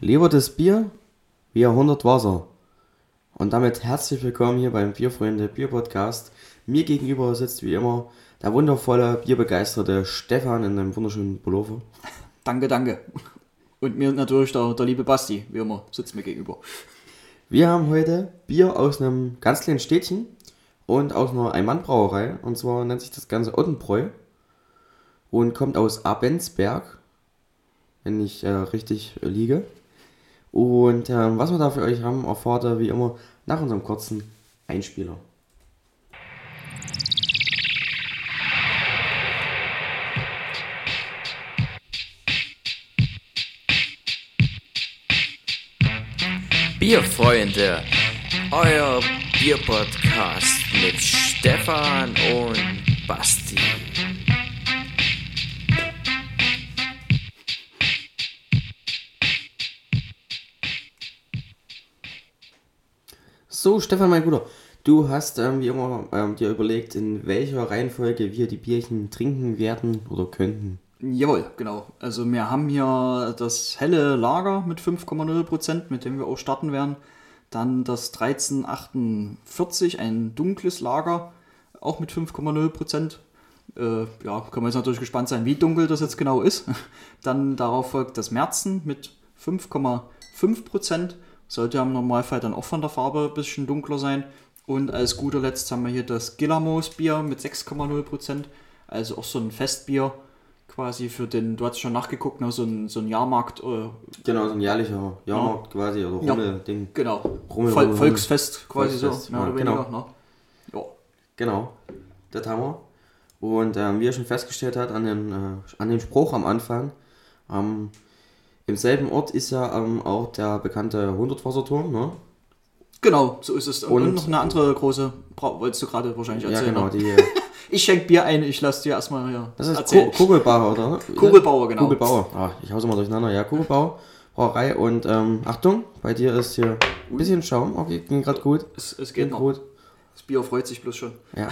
Lieber das Bier wie 100 Wasser. Und damit herzlich willkommen hier beim Bierfreunde Bier Podcast. Mir gegenüber sitzt wie immer der wundervolle, bierbegeisterte Stefan in einem wunderschönen Pullover. Danke, danke. Und mir natürlich der, der liebe Basti, wie immer, sitzt mir gegenüber. Wir haben heute Bier aus einem ganz kleinen Städtchen und aus einer Ein-Mann-Brauerei. Und zwar nennt sich das Ganze Ottenbräu und kommt aus Abensberg, wenn ich äh, richtig äh, liege. Und ähm, was wir da für euch haben, erfahrt ihr wie immer nach unserem kurzen Einspieler. Bierfreunde, euer Bierpodcast mit Stefan und Basti. So, Stefan, mein Bruder, du hast ähm, wie immer ähm, dir überlegt, in welcher Reihenfolge wir die Bierchen trinken werden oder könnten. Jawohl, genau. Also wir haben hier das helle Lager mit 5,0%, mit dem wir auch starten werden. Dann das 1348, ein dunkles Lager, auch mit 5,0%. Äh, ja, kann man jetzt natürlich gespannt sein, wie dunkel das jetzt genau ist. Dann darauf folgt das Märzen mit 5,5%. Sollte am Normalfall dann auch von der Farbe ein bisschen dunkler sein. Und als guter Letzt haben wir hier das Gillamos Bier mit 6,0%. Also auch so ein Festbier quasi für den, du hast schon nachgeguckt, ne, so ein, so ein Jahrmarkt. Äh, Genau, so ein jährlicher Jahrmarkt quasi oder Ja. Rummel-Ding. genau, Rummel, Vol Rummel, Volksfest quasi Volksfest, so, mehr ja, oder genau. weniger. Ne? Ja. Genau, das haben wir. Und ähm, wie er schon festgestellt hat, an den, äh, an den Spruch am Anfang, ähm, im selben Ort ist ja ähm, auch der bekannte Hundertwasserturm, ne? Genau, so ist es. Und, Und- noch eine andere große, Bra wolltest du gerade wahrscheinlich Ja, erzählen. genau, ne? die, Ich schenk Bier ein, ich lass dir erstmal hier das ist erzählen. Ku- Kugelbauer, oder? Kugelbauer, genau. Kugelbauer, ah, ich hau's immer durcheinander, ja, Kugelbauer, Brauerei und ähm, Achtung, bei dir ist hier ein bisschen Schaum, okay, ging gerade gut. Es, es Ging geht noch. gut. Das Bier freut sich bloß schon. Ja,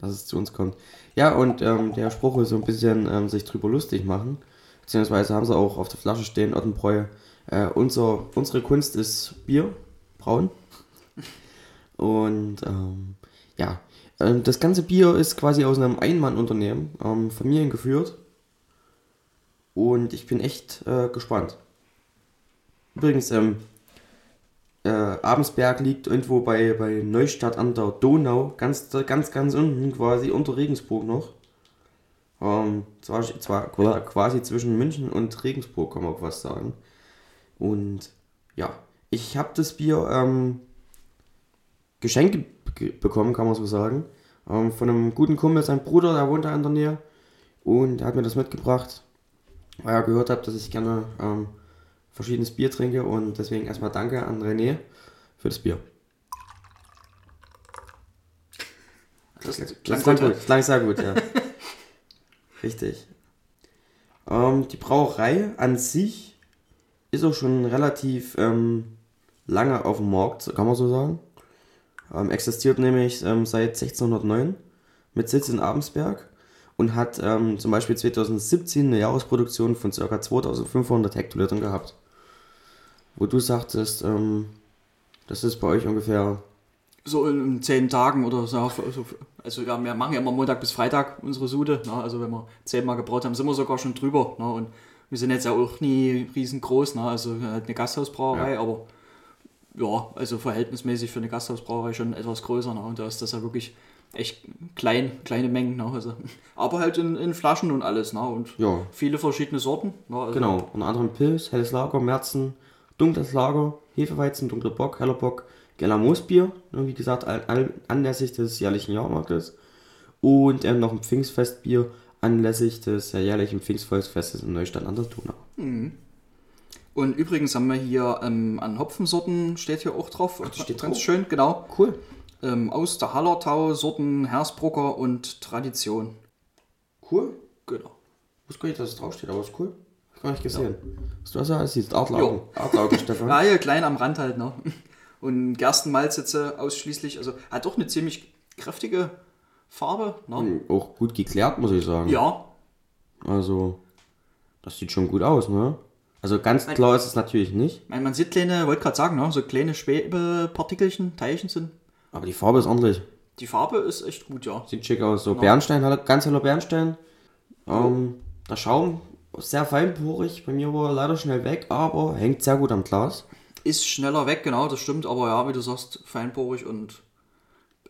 dass es zu uns kommt. Ja, und ähm, der Spruch ist so ein bisschen ähm, sich drüber lustig machen. Beziehungsweise haben sie auch auf der Flasche stehen, Ottenbräu. Äh, unser, unsere Kunst ist Bier, brauen. Und ähm, ja, ähm, das ganze Bier ist quasi aus einem Einmannunternehmen, ähm, familiengeführt. Und ich bin echt äh, gespannt. Übrigens, ähm, äh, Abensberg liegt irgendwo bei, bei Neustadt an der Donau, ganz, ganz, ganz unten quasi, unter Regensburg noch. Ähm, zwar, zwar quasi zwischen München und Regensburg, kann man auch was sagen. Und ja, ich habe das Bier ähm, geschenkt ge- bekommen, kann man so sagen. Ähm, von einem guten Kumpel, sein Bruder, der wohnt da in der Nähe. Und er hat mir das mitgebracht, weil er gehört hat, dass ich gerne ähm, verschiedenes Bier trinke. Und deswegen erstmal danke an René für das Bier. Das Das klang klang gut, das klang sehr gut, ja. Richtig. Ähm, die Brauerei an sich ist auch schon relativ ähm, lange auf dem Markt, kann man so sagen. Ähm, existiert nämlich ähm, seit 1609 mit Sitz in Abensberg und hat ähm, zum Beispiel 2017 eine Jahresproduktion von ca. 2500 Hektolitern gehabt. Wo du sagtest, ähm, das ist bei euch ungefähr So in zehn Tagen oder so. Also, also ja, wir machen ja immer Montag bis Freitag unsere Sude. Ne? Also wenn wir zehnmal gebraut haben, sind wir sogar schon drüber. Ne? Und wir sind jetzt ja auch nie riesengroß. Ne? Also halt eine Gasthausbrauerei, Ja. aber ja, also verhältnismäßig für eine Gasthausbrauerei schon etwas größer. Ne? Und da ist das ja wirklich echt klein, kleine Mengen. Ne? Also, aber halt in, in Flaschen und alles. Ne? Und Ja. viele verschiedene Sorten. Ne? Also, Genau, unter anderem Pilz, helles Lager, Märzen, dunkles Lager, Hefeweizen, dunkler Bock, heller Bock, Geller Moosbier, ne, wie gesagt, anlässlich des jährlichen Jahrmarktes. Und ähm, noch ein Pfingstfestbier anlässlich des äh, jährlichen Pfingstvolksfestes in Neustadt an der Donau. Und übrigens haben wir hier ähm, an Hopfensorten, steht hier auch drauf. das steht Ganz drauf? schön, genau. Cool. Ähm, aus der Hallertau, Sorten Hersbrucker und Tradition. Cool. Genau. Wusste gar nicht, dass es draufsteht, aber ist cool. Hab gar nicht gesehen. Du hast ja, es sieht Artlaugen. Jo. Artlaugen, Stefan. Ja, hier klein am Rand halt, ne? Und Gerstenmalz äh, ausschließlich, also hat doch eine ziemlich kräftige Farbe, ne? Auch gut geklärt, muss ich sagen. Ja, Also, das sieht schon gut aus, ne? Also ganz klar ist es natürlich nicht. Ich meine, man sieht kleine, wollte gerade sagen, ne, so kleine Schwebepartikelchen, Teilchen sind. Aber die Farbe ist ordentlich. Die Farbe ist echt gut, ja. Sieht schick aus. So Bernstein, heller- ganz heller Bernstein. Ähm, der Schaum sehr feinporig. Bei mir war er leider schnell weg, aber hängt sehr gut am Glas. Ist schneller weg, genau, das stimmt, aber ja, wie du sagst, feinporig und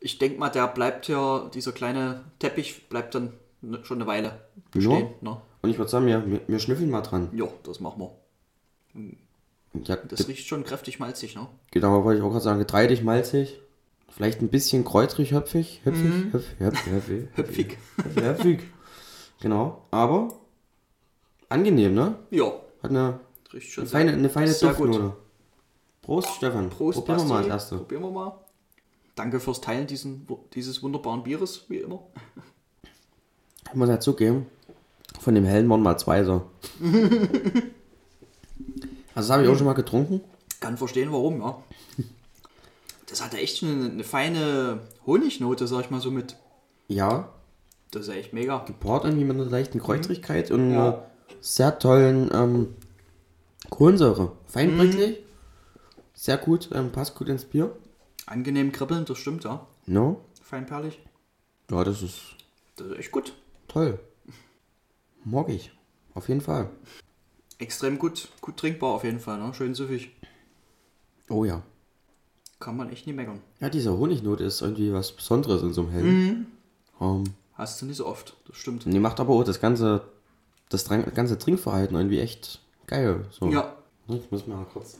ich denke mal, der bleibt ja, dieser kleine Teppich bleibt dann ne- schon eine Weile bestehen. Ne? Und ich würde sagen, wir, wir, wir schnüffeln mal dran. Ja, das machen wir. Ja, Das riecht schon kräftig malzig, ne? genau, wollte ich auch gerade sagen, getreidig, malzig. Vielleicht ein bisschen kräutrig, höpfig. Höpfig, höpfig, höpfig, höpfig. Hüpfig. höpfig, höpfig. Genau, aber angenehm, ne? Ja, Hat eine, riecht schon eine feine, eine feine. Duftnote. Prost, Stefan. Prost, Probieren wir mal als erste. Probieren wir mal. Danke fürs Teilen diesen, dieses wunderbaren Bieres, wie immer. Ich muss ja zugeben, von dem hellen waren mal zwei so. also das habe ich auch schon mal getrunken. Kann verstehen, warum, ja. Das hatte echt eine, eine feine Honignote, sag ich mal so mit. Ja, Das ist ja echt mega. gepaart irgendwie mit einer leichten Kräutrigkeit und Ja. einer sehr tollen ähm, Kohlensäure. Feinbröcklich, sehr gut, ähm, passt gut ins Bier. Angenehm kribbelnd, das stimmt, ja. No? Feinperlig. Ja, das ist Das ist echt gut. toll. Mag ich. Auf jeden Fall. Extrem gut, gut trinkbar auf jeden Fall, ne? Schön süffig. Oh ja. Kann man echt nie meckern. Ja, diese Honignote ist irgendwie was Besonderes in so einem hellen. Ähm, Hast du nicht so oft, das stimmt. die macht aber auch das ganze, das ganze Trinkverhalten irgendwie echt geil. So. Ja, Ich muss mal kurz.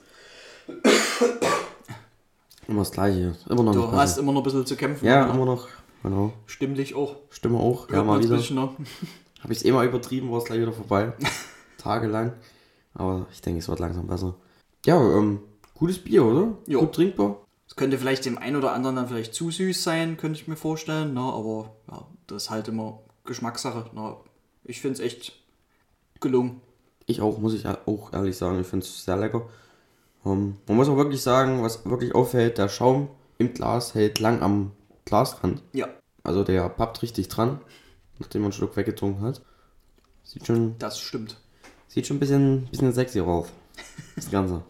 Immer das gleiche. Immer noch du hast immer noch ein bisschen zu kämpfen. Ja, ne? immer noch. Genau. Stimmlich auch. Stimme auch. Ja, Hört mal man's wieder. Habe ich es eh mal übertrieben, war es gleich wieder vorbei. Tagelang. Aber ich denke, es wird langsam besser. Ja, ähm, gutes Bier, oder? Jo. Gut trinkbar. Es könnte vielleicht dem einen oder anderen dann vielleicht zu süß sein, könnte ich mir vorstellen, ne? aber ja, das ist halt immer Geschmackssache. Ne? Ich finde es echt gelungen. Ich auch, muss ich ja auch ehrlich sagen. Ich finde es sehr lecker. Ähm, man muss auch wirklich sagen, was wirklich auffällt, der Schaum im Glas hält lang am Glasrand. Ja, Also der pappt richtig dran, nachdem man einen Schluck weggetrunken hat. Sieht schon, das stimmt. sieht schon ein bisschen, bisschen sexy raus. Das Ganze.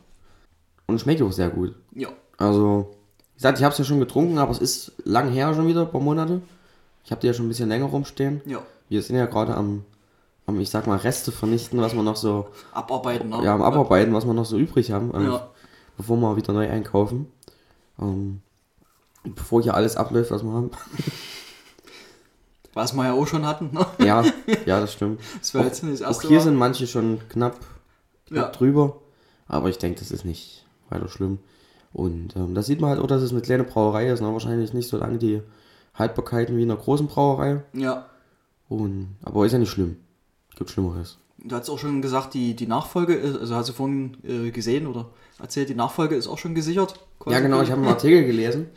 Und schmeckt auch sehr gut. Ja, Also, wie gesagt, ich habe es ja schon getrunken, aber es ist lang her schon wieder, ein paar Monate. Ich habe die ja schon ein bisschen länger rumstehen. ja. Wir sind ja gerade am, am, ich sag mal, Reste vernichten, was wir noch so, Abarbeiten. Ne? ja, am Abarbeiten, was wir noch so übrig haben, ähm, Ja. bevor wir wieder neu einkaufen. Ähm, bevor hier alles abläuft, was wir haben. Was wir ja auch schon hatten. Ne? ja, ja, das stimmt. Das war Auch, jetzt nicht das auch erste hier Mal. sind manche schon knapp, knapp Ja. drüber. Aber ich denke, das ist nicht weiter schlimm. Und ähm, da sieht man halt auch, dass es eine kleine Brauerei ist. Ne? Wahrscheinlich nicht so lange die Haltbarkeiten wie in einer großen Brauerei. Ja. Und, aber ist ja nicht schlimm. Gibt Schlimmeres. Du hast auch schon gesagt, die, die Nachfolge, ist, also hast du vorhin äh, gesehen oder erzählt, die Nachfolge ist auch schon gesichert? Ja, genau, ich habe einen Artikel gelesen.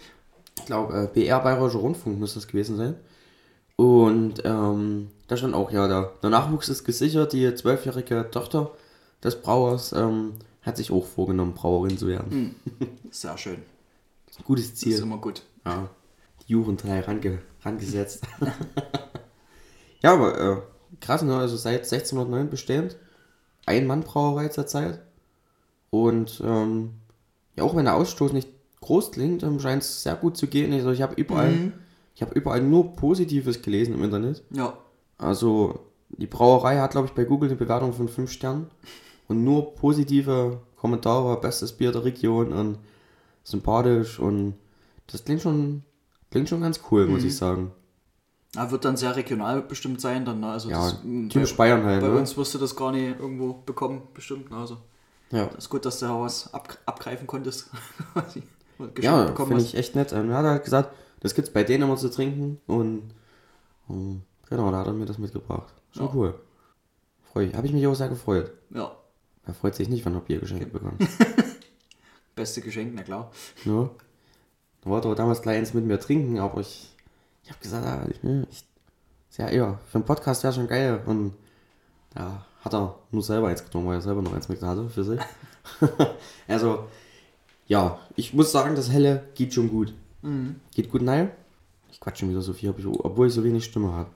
Ich glaube, äh, BR Bayerischer Rundfunk müsste das gewesen sein. Und ähm, da stand auch, ja, der, der Nachwuchs ist gesichert. Die zwölfjährige Tochter des Brauers ähm, hat sich auch vorgenommen, Brauerin zu werden. Sehr schön. Gutes Das ist Ziel. immer gut. Ja, die Jugendteil range, rangesetzt. ja, aber äh, krass, ne? Also seit 1609 bestehend. Ein-Mann-Brauerei zurzeit. Und ähm, ja, auch wenn der Ausstoß nicht groß klingt, ähm, scheint es sehr gut zu gehen. Also ich habe überall, ich habe überall nur Positives gelesen im Internet. Ja. Also die Brauerei hat, glaube ich, bei Google eine Bewertung von 5 Sternen. Und nur positive Kommentare, bestes Bier der Region und sympathisch und das klingt schon, klingt schon ganz cool, muss ich sagen. Ja, wird dann sehr regional bestimmt sein, dann, ne? Also Ja, das, typisch bei, Bayern halt, bei ne? uns wirst du das gar nicht irgendwo bekommen, bestimmt. ne? Also Ja, das ist gut, dass du da was ab, abgreifen konntest. Und ja finde ich echt nett. Ähm, Er hat halt gesagt, das gibt's bei denen immer zu trinken und ähm, genau, da hat er mir das mitgebracht. Schon Ja. cool. Freu ich. Habe ich mich auch sehr gefreut. Ja, Er freut sich nicht, wenn er Bier geschenkt bekommt. beste Geschenk, na klar. Ja. Da wollte er damals gleich eins mit mir trinken, aber ich, ich habe gesagt, ich, ne, ich, sehr eher. Für einen Podcast wäre schon geil. Und da hat er nur selber eins getrunken, weil er selber noch eins mit hatte für sich. also, ja, ich muss sagen, das Helle geht schon gut. Geht gut nein. Ich quatsch schon wieder so viel, ich, obwohl ich so wenig Stimme habe.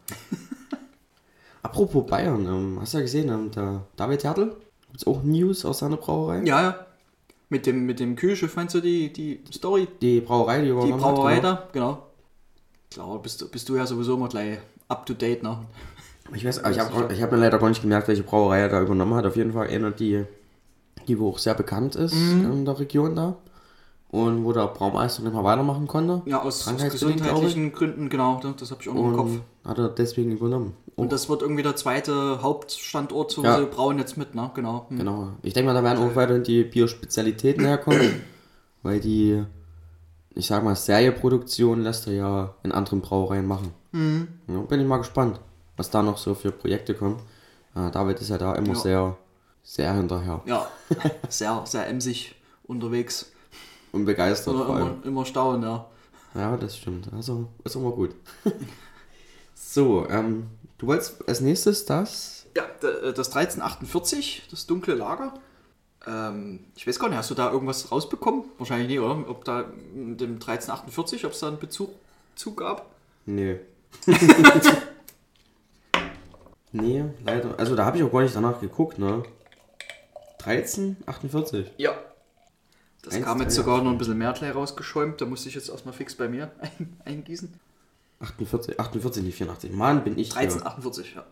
Apropos Bayern, ähm, hast du ja gesehen, ähm, der David Hertel, Gibt es auch News aus seiner Brauerei? Ja, ja. Mit dem, mit dem Kühlschiff, meinst du die, die Story? Die Brauerei, die Die übernommen Brauerei hat, genau. da, genau. Klar, bist du, bist du ja sowieso immer gleich up to date, ne? Ich weiß, ich habe ich hab mir leider gar nicht gemerkt, welche Brauerei er da übernommen hat. Auf jeden Fall eine, die, die wo auch sehr bekannt ist Mhm. in der Region da. Und wo der Braumeister nicht mal weitermachen konnte. Ja, aus, aus gesundheitlichen Gründen, genau, ne, das habe ich auch noch im Kopf. Und hat er deswegen übernommen. Und das wird irgendwie der zweite Hauptstandort, so Ja. brauen jetzt mit, ne? Genau. Hm. Genau. Ich denke mal, da werden auch weiterhin die Biospezialitäten herkommen. weil die, ich sag mal, Serieproduktion lässt er ja in anderen Brauereien machen. Mhm. Ja, bin ich mal gespannt, was da noch so für Projekte kommen. Ja, David ist ja da immer Ja. sehr, sehr hinterher. Ja, sehr, sehr emsig unterwegs. Und begeistert Oder vor allem. immer, immer staunen, ja. Ja, das stimmt. Also ist immer gut. so, ähm, du wolltest als nächstes das. Ja, d- das 1348, das dunkle Lager. Ähm, ich weiß gar nicht, hast du da irgendwas rausbekommen? Wahrscheinlich nicht, oder? Ob da in dem 1348, ob es da einen Bezug, Bezug gab? Nee. nee, leider. Also da habe ich auch gar nicht danach geguckt, ne? 13, 48. Ja. Das Eins, kam jetzt drei, sogar noch ein bisschen mehr gleich rausgeschäumt. Da musste ich jetzt erstmal fix bei mir ein, eingießen. 48, 48, nicht 84. Mann, bin ich. hier. 1348, ja.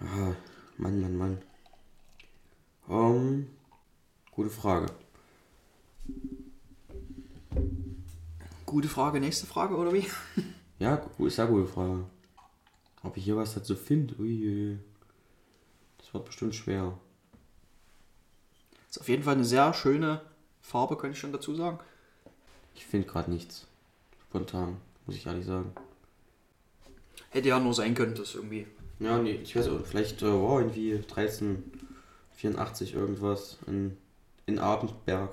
Ah, Mann, Mann, Mann. Ähm, gute Frage. Gute Frage, nächste Frage, oder wie? Ja, gu- sehr gute Frage. Ob ich hier was dazu finde? Ui, das wird bestimmt schwer. Ist auf jeden Fall eine sehr schöne Farbe, kann ich schon dazu sagen. Ich finde gerade nichts. Spontan, muss ich ehrlich sagen. Hätte ja nur sein können, dass irgendwie. Ja, nee, ich weiß auch, vielleicht äh, war irgendwie 1384 irgendwas in, in Abendberg.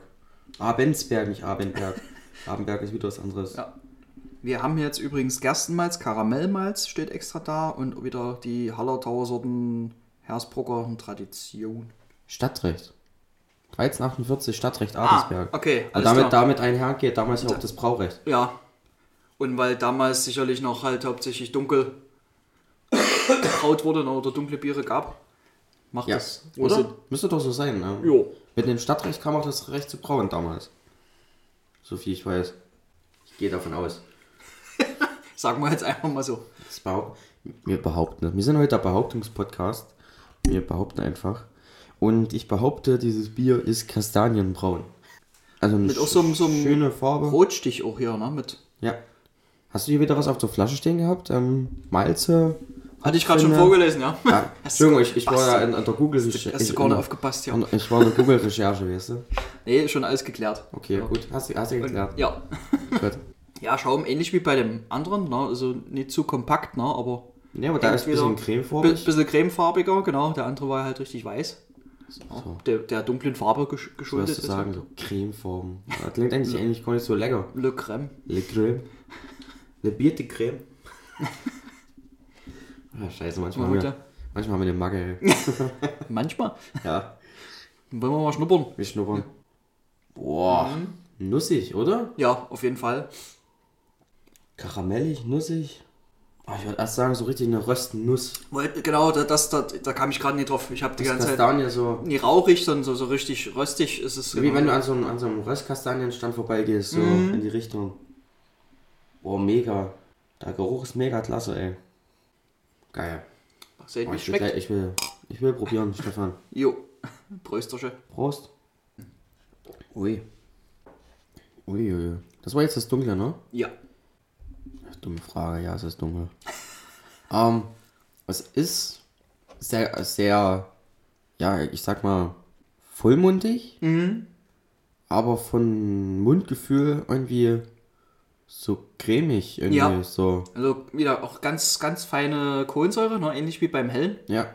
Abensberg, nicht Abendberg. Abenberg ist wieder was anderes. Ja. Wir haben jetzt übrigens Gerstenmalz, Karamellmalz steht extra da und wieder die Hallertauer Sorten Hersbrucker und Tradition. Stadtrecht. 1348 Stadtrecht Abensberg. Ah, okay, Also damit, klar. damit einhergeht damals ja auch das Braurecht. Ja. Und weil damals sicherlich noch halt hauptsächlich dunkel gebraut wurde ne, oder dunkle Biere gab, macht Ja, das oder? Sinn. Müsste doch so sein, ne? Jo. Mit dem Stadtrecht kam auch das Recht zu brauen damals. So viel ich weiß. Ich gehe davon aus. Sagen wir jetzt einfach mal so. Behaupt, wir behaupten. Wir sind heute der Behauptungspodcast. Wir behaupten einfach. Und ich behaupte, dieses Bier ist Kastanienbraun. Also Mit auch so einem- so einem schöne Farbe. Rotstich auch hier, ne? Mit. Ja. Hast du hier wieder was auf der Flasche stehen gehabt? Ähm, Malze? Hatte ich gerade schon vorgelesen, ja. Ja, Entschuldigung, ich, ich war ja in, in der Google-Recherche. Hast du gar nicht aufgepasst, ja. Ich war in der Google-Recherche, weißt du? Nee, schon alles geklärt. Okay, Ja. gut. Hast du, hast du geklärt. Ja. Gut. Ja, Schaum ähnlich wie bei dem anderen, ne? Also nicht zu kompakt, ne? Aber Ja, aber da ist ein bisschen cremefarbig. Ein bisschen cremefarbiger, genau. Der andere war halt richtig weiß. So. der, der dunklen Farbe gesch Was geschuldet. zu sagen, so Cremeform. Das klingt eigentlich, eigentlich gar nicht so lecker. Le Creme. Le Creme. Le Bier de Creme. Ah, scheiße, manchmal haben, wir, ja. manchmal haben wir eine Macke. Manchmal. Ja, Wollen wir mal schnuppern? wir schnuppern. Boah, nussig, oder? Ja, auf jeden Fall. Karamellig, nussig. Ah, ich würde erst sagen, so richtig eine Röstnuss. Genau, da, das, da, kam ich gerade nicht drauf. Ich habe die Das ganze Zeit Kastanie so. nie rauchig, sondern so, so richtig röstig ist es. Wie genau. wenn du an so, einem- an so einem Röstkastanienstand vorbeigehst, so Mhm. in die Richtung. Boah, mega. Der Geruch ist mega klasse, ey. Geil. Mal sehen, Oh, wie ich, es will, schmeckt. ich, will, ich will probieren, Stefan. Jo. Prösterchen. Prost. Ui. Ui, ui, ui. Das war jetzt das Dunkle, ne? Ja. Ach, dumme Frage, ja, es ist dunkel. ähm, es ist sehr, sehr, ja, ich sag mal, vollmundig, Mhm. aber von Mundgefühl irgendwie so cremig, irgendwie Ja. so. Also wieder auch ganz, ganz feine Kohlensäure, ne? ähnlich wie beim Hellen. Ja,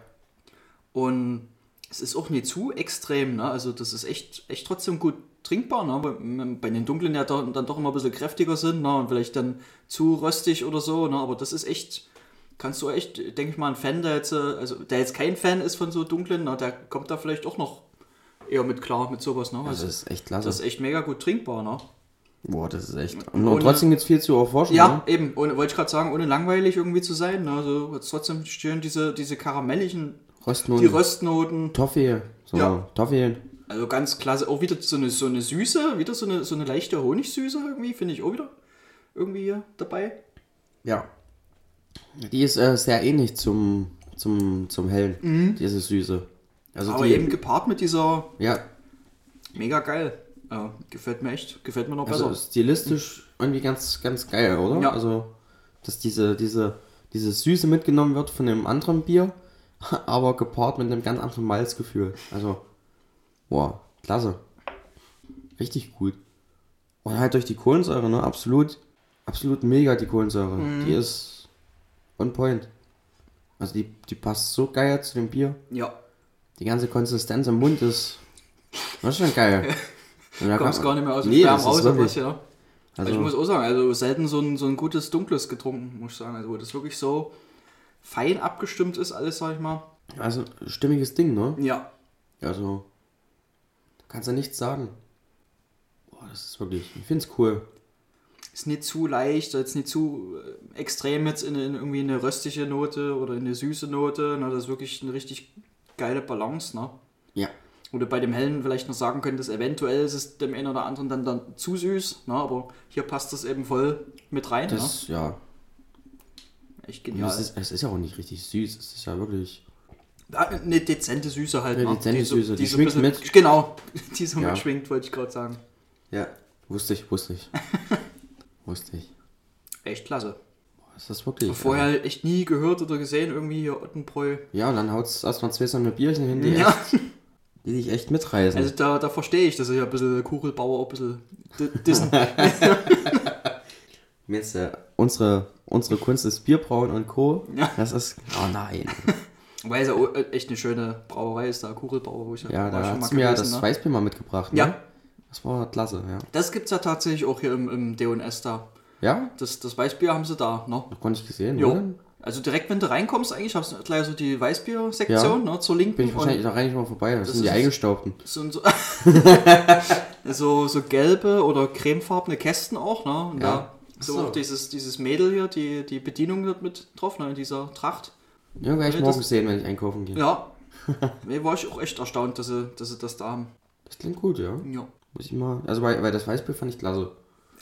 Und es ist auch nicht zu extrem, ne? Also das ist echt, echt trotzdem gut trinkbar, ne? Bei, bei den dunklen ja dann, dann doch immer ein bisschen kräftiger sind, ne? Und vielleicht dann zu röstig oder so, ne? Aber das ist echt, kannst du echt, denke ich mal, ein Fan, der jetzt, äh, also der jetzt kein Fan ist von so dunklen, ne? Der kommt da vielleicht auch noch eher mit klar mit sowas, ne? das Also, ist echt klasse. das ist echt mega gut trinkbar, ne? Boah, das ist echt. Und, Ohne- trotzdem gibt's viel zu erforschen. Ja, Ne? eben, ohne, wollte ich gerade sagen, ohne langweilig irgendwie zu sein, ne? Also trotzdem schön diese, diese karamelligen Röstnoten. Die Röstnoten. Toffee. So, Ja. Toffee. Also ganz klasse. Auch wieder so eine, so eine Süße, wieder so eine, so eine leichte Honigsüße irgendwie, finde ich auch wieder irgendwie hier dabei. Ja. Die ist äh, sehr ähnlich zum, zum, zum Hellen. Diese Süße. Also Mhm. Aber die, eben gepaart mit dieser ja, mega geil. Ja, gefällt mir echt, gefällt mir noch also besser. stilistisch irgendwie ganz, ganz geil, oder? Ja. Also, dass diese, diese, diese Süße mitgenommen wird von einem anderen Bier, aber gepaart mit einem ganz anderen Malzgefühl. Also, wow, klasse. Richtig gut. Und halt durch die Kohlensäure, ne? Absolut, absolut mega die Kohlensäure. Mhm. Die ist on point. Also die, die passt so geil zu dem Bier. Ja, Die ganze Konsistenz im Mund ist, das ist schon geil. Und da kommst gar nicht mehr aus dem nee, ist raus wirklich- ja. Also, ich muss auch sagen, also selten so ein, so ein gutes Dunkles getrunken, muss ich sagen. Also wo das wirklich so fein abgestimmt ist, alles, sag ich mal. also stimmiges Ding, ne? Ja, Also, da kannst du nichts sagen. Boah, das ist wirklich, ich find's cool. ist nicht zu leicht, jetzt nicht zu äh, extrem jetzt in, in irgendwie eine röstige Note oder in eine süße Note. Ne? Das ist wirklich eine richtig geile Balance, ne? Ja. Oder bei dem Hellen vielleicht noch sagen könntest, eventuell ist es dem einen oder anderen dann, dann zu süß, ne? aber hier passt das eben voll mit rein. Das, ja. ne? Echt Und genial. Es, ist, es ist ja auch nicht richtig süß. Es ist ja wirklich. Ja, eine dezente Süße halt. Eine ne? dezente so- Süße, die so schwingt mit. Genau, die so Ja. mitschwingt, wollte ich gerade sagen. Ja. Wusste ich, wusste ich. wusste ich. Echt klasse. Ist das wirklich. Vorher echt nie gehört oder gesehen, irgendwie hier Ottenbräu. Ja, und dann haut's erstmal zwei so eine Bierchen hin, die, Ja. echt, die dich echt mitreißen. Also da, da verstehe ich, dass ja ein bisschen Kugelbauer auch ein bisschen di- dissen. Meinst du, unsere, unsere Kunst ist Bierbrauen und Co. Ja. Das ist. Oh nein. Weil es ja echt eine schöne Brauerei ist, da Kugelbauer, wo ich ja, da schon hast du mir ja das ne? Weißbier mal mitgebracht. Ne? Ja. Das war klasse, ja. Das gibt es ja tatsächlich auch hier im, im D&S da. Ja? Das, das Weißbier haben sie da, ne? Noch gar nicht gesehen, Jo. oder? Also direkt, wenn du reinkommst, eigentlich hast du gleich so die Weißbier-Sektion, ne, zur linken. Bin ich wahrscheinlich, da rein mal vorbei. Das, Das sind die ist- Eingestaubten. sind so, so, so gelbe oder cremefarbene Kästen auch, ne? Und Ja. da so, auch dieses, dieses Mädel hier, die, die Bedienung wird mit drauf, ne, in dieser Tracht. Ja, werde ich Ja, morgen das- sehen, wenn ich einkaufen gehe. Ja. nee, war ich auch echt erstaunt, dass sie, dass sie das da haben. Das klingt gut, ja. Ja. Muss ich mal. Also, weil, weil das Weißbier fand ich klasse.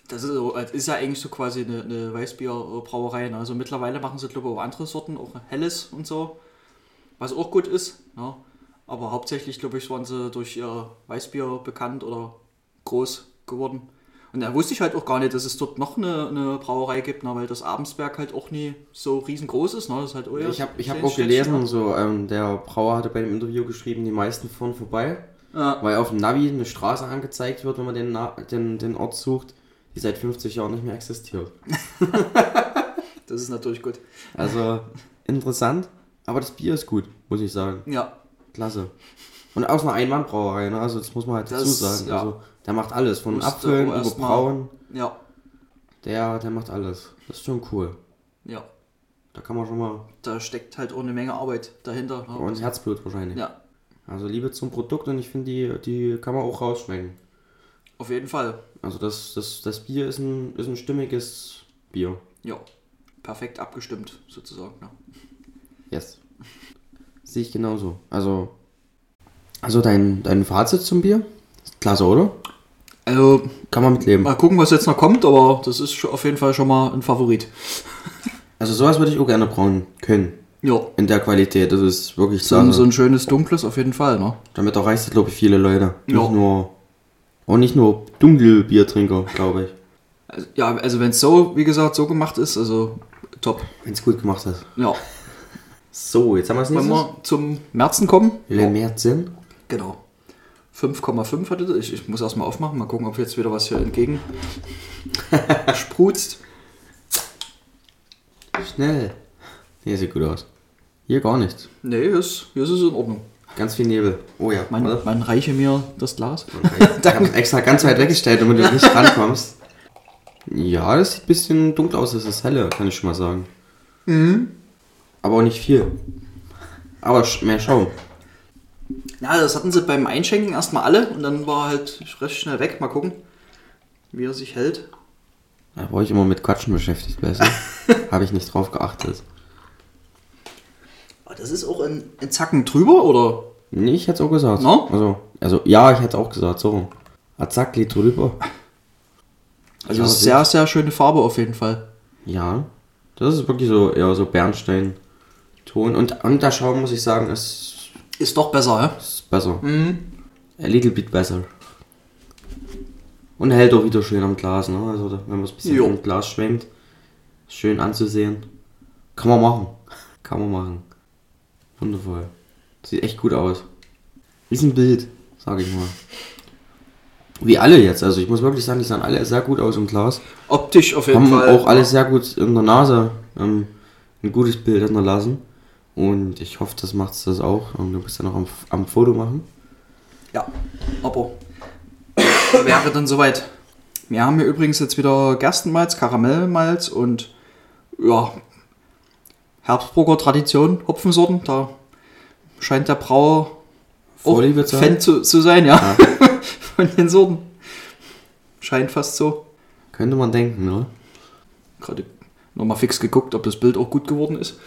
Das ist, das ist ja eigentlich so quasi eine, eine Weißbierbrauerei. Ne? Also mittlerweile machen sie, glaube ich, auch andere Sorten, auch Helles und so. Was auch gut ist. Ja. Aber hauptsächlich, glaube ich, waren sie durch ihr Weißbier bekannt oder groß geworden. Und da wusste ich halt auch gar nicht, dass es dort noch eine, eine Brauerei gibt, ne? weil das Abensberg halt auch nie so riesengroß ist. Ne? Das ist halt auch Ich habe ich hab auch gelesen, ne? so, ähm, der Brauer hatte bei dem Interview geschrieben, die meisten fahren vorbei. Ja. Weil auf dem Navi eine Straße angezeigt wird, wenn man den, Na den, den Ort sucht, die seit 50 Jahren nicht mehr existiert. Das ist natürlich gut. Also, interessant. Aber das Bier ist gut, muss ich sagen. Ja, Klasse. Und aus einer Einwandbrauerei, ne? Also, das muss man halt dazu Das- sagen. ja. Also, der macht alles. Von Musste Abfüllen über Brauen. ja, Der, der macht alles. Das ist schon cool. ja. Da kann man schon mal. Da steckt halt auch eine Menge Arbeit dahinter. Ne? Und Herzblut wahrscheinlich. Ja, Also Liebe zum Produkt und ich finde, die, die kann man auch rausschmecken. Auf jeden Fall. Also das, das, das Bier ist ein, ist ein stimmiges Bier. Ja, perfekt abgestimmt sozusagen. Ja. Yes. Sehe ich genauso. Also, also dein, dein Fazit zum Bier? Klasse, oder? Also Kann man mitleben. mal gucken, was jetzt noch kommt, aber das ist auf jeden Fall schon mal ein Favorit. Also sowas würde ich auch gerne brauen können. Ja, In der Qualität. Das ist wirklich so, ein, so ein schönes dunkles auf jeden Fall, ne? Damit erreichst du, glaube ich, viele Leute. Ja. Nicht nur. Auch nicht nur Dunkelbiertrinker, glaube ich. Also, ja, also wenn es so, wie gesagt, so gemacht ist, also top. Wenn es gut gemacht ist. Ja, So, jetzt haben wir es wenn nächstes. wir zum Märzen kommen. Le Merzin. Genau. 5,5 hatte. Ich, ich muss erstmal aufmachen, mal gucken, ob jetzt wieder was hier entgegen sprutzt. Schnell. Nee, sieht gut aus. Hier gar nichts. Nee, hier ist, hier ist es in Ordnung. Ganz viel Nebel. Oh ja. Man, man reiche mir das Glas. Ich habe extra ganz weit weggestellt, damit du nicht rankommst. Ja, das sieht ein bisschen dunkel aus. Das ist helle, kann ich schon mal sagen. Aber auch nicht viel. Aber mehr Schaum. Ja, das hatten sie beim Einschenken erstmal alle und dann war er halt recht schnell weg. Mal gucken, wie er sich hält. Da war ich immer mit Quatschen beschäftigt, du? habe ich nicht drauf geachtet. Das ist auch ein, ein Zacken drüber, oder? Nee, ich hätte es auch gesagt. No? Also, also, ja, ich hätte auch gesagt, so. Azakli drüber. Also Ja, sehr, sehr schöne Farbe auf jeden Fall. Ja, das ist wirklich so eher so Bernstein-Ton. Und, und der Schaum, muss ich sagen, ist, Ist doch besser, hä? ist besser. A little bit besser. Und hält auch wieder schön am Glas, ne? Also, wenn man es ein bisschen Jo. im Glas schwenkt, schön anzusehen. Kann man machen. Kann man machen. Wundervoll. Sieht echt gut aus. Wie ein Bild, sage ich mal. Wie alle jetzt. Also, ich muss wirklich sagen, die sahen alle sehr gut aus im Glas. Optisch auf jeden haben Fall. auch alle sehr gut in der Nase ähm, ein gutes Bild hinterlassen. Und ich hoffe, das macht das auch. Und du bist ja noch am, am Foto machen. Ja, aber wäre dann soweit. Wir haben hier übrigens jetzt wieder Gerstenmalz, Karamellmalz und ja, Herbstburger Tradition, Hopfensorten. Da scheint der Brauer Vorliebe zu Fan zu, zu sein, ja. Von den Sorten. Scheint fast so. Könnte man denken, ne? Gerade nochmal fix geguckt, ob das Bild auch gut geworden ist.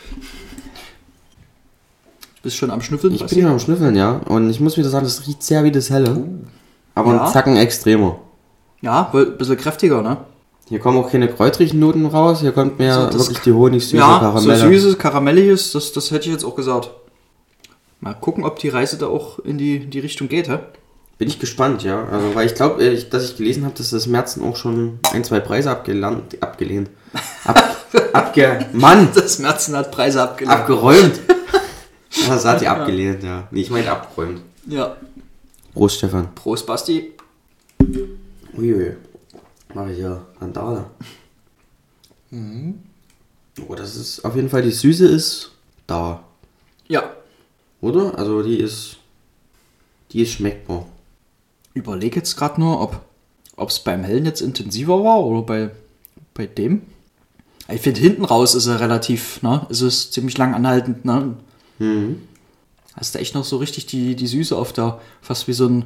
Bist schon am Schnüffeln? Ich bin ja am Schnüffeln, ja. Und ich muss wieder sagen, das riecht sehr wie das helle. Aber Ja. ein Zacken extremer. Ja, wohl ein bisschen kräftiger, ne? Hier kommen auch keine kräutrigen Noten raus. Hier kommt mehr So, wirklich die Honigsüße ja, Karamelle. so süßes, karamelliges, das, das hätte ich jetzt auch gesagt. Mal gucken, ob die Reise da auch in die, die Richtung geht, hä? Bin ich gespannt, ja. Also, weil ich glaube, ich, dass ich gelesen habe, dass das Merzen auch schon ein, zwei Preise abgelernt, abgelehnt. Ab, abge... Mann! Das Merzen hat Preise abgelehnt. Abgeräumt. Das hat die abgelehnt, ja. Nee, ich meine abgeräumt. ja. Prost, Stefan. Prost, Basti. Uiui. Mache ich ja Randale. Oh, das ist auf jeden Fall, die Süße ist da. Ja. Oder? Also die ist. Die ist schmeckbar. Überlege jetzt gerade nur, ob es beim Hellen jetzt intensiver war oder bei, bei dem. Ich finde, hinten raus ist er relativ, ne? Es ist ziemlich lang anhaltend, ne? Hast du echt noch so richtig die, die Süße auf der, fast wie so ein,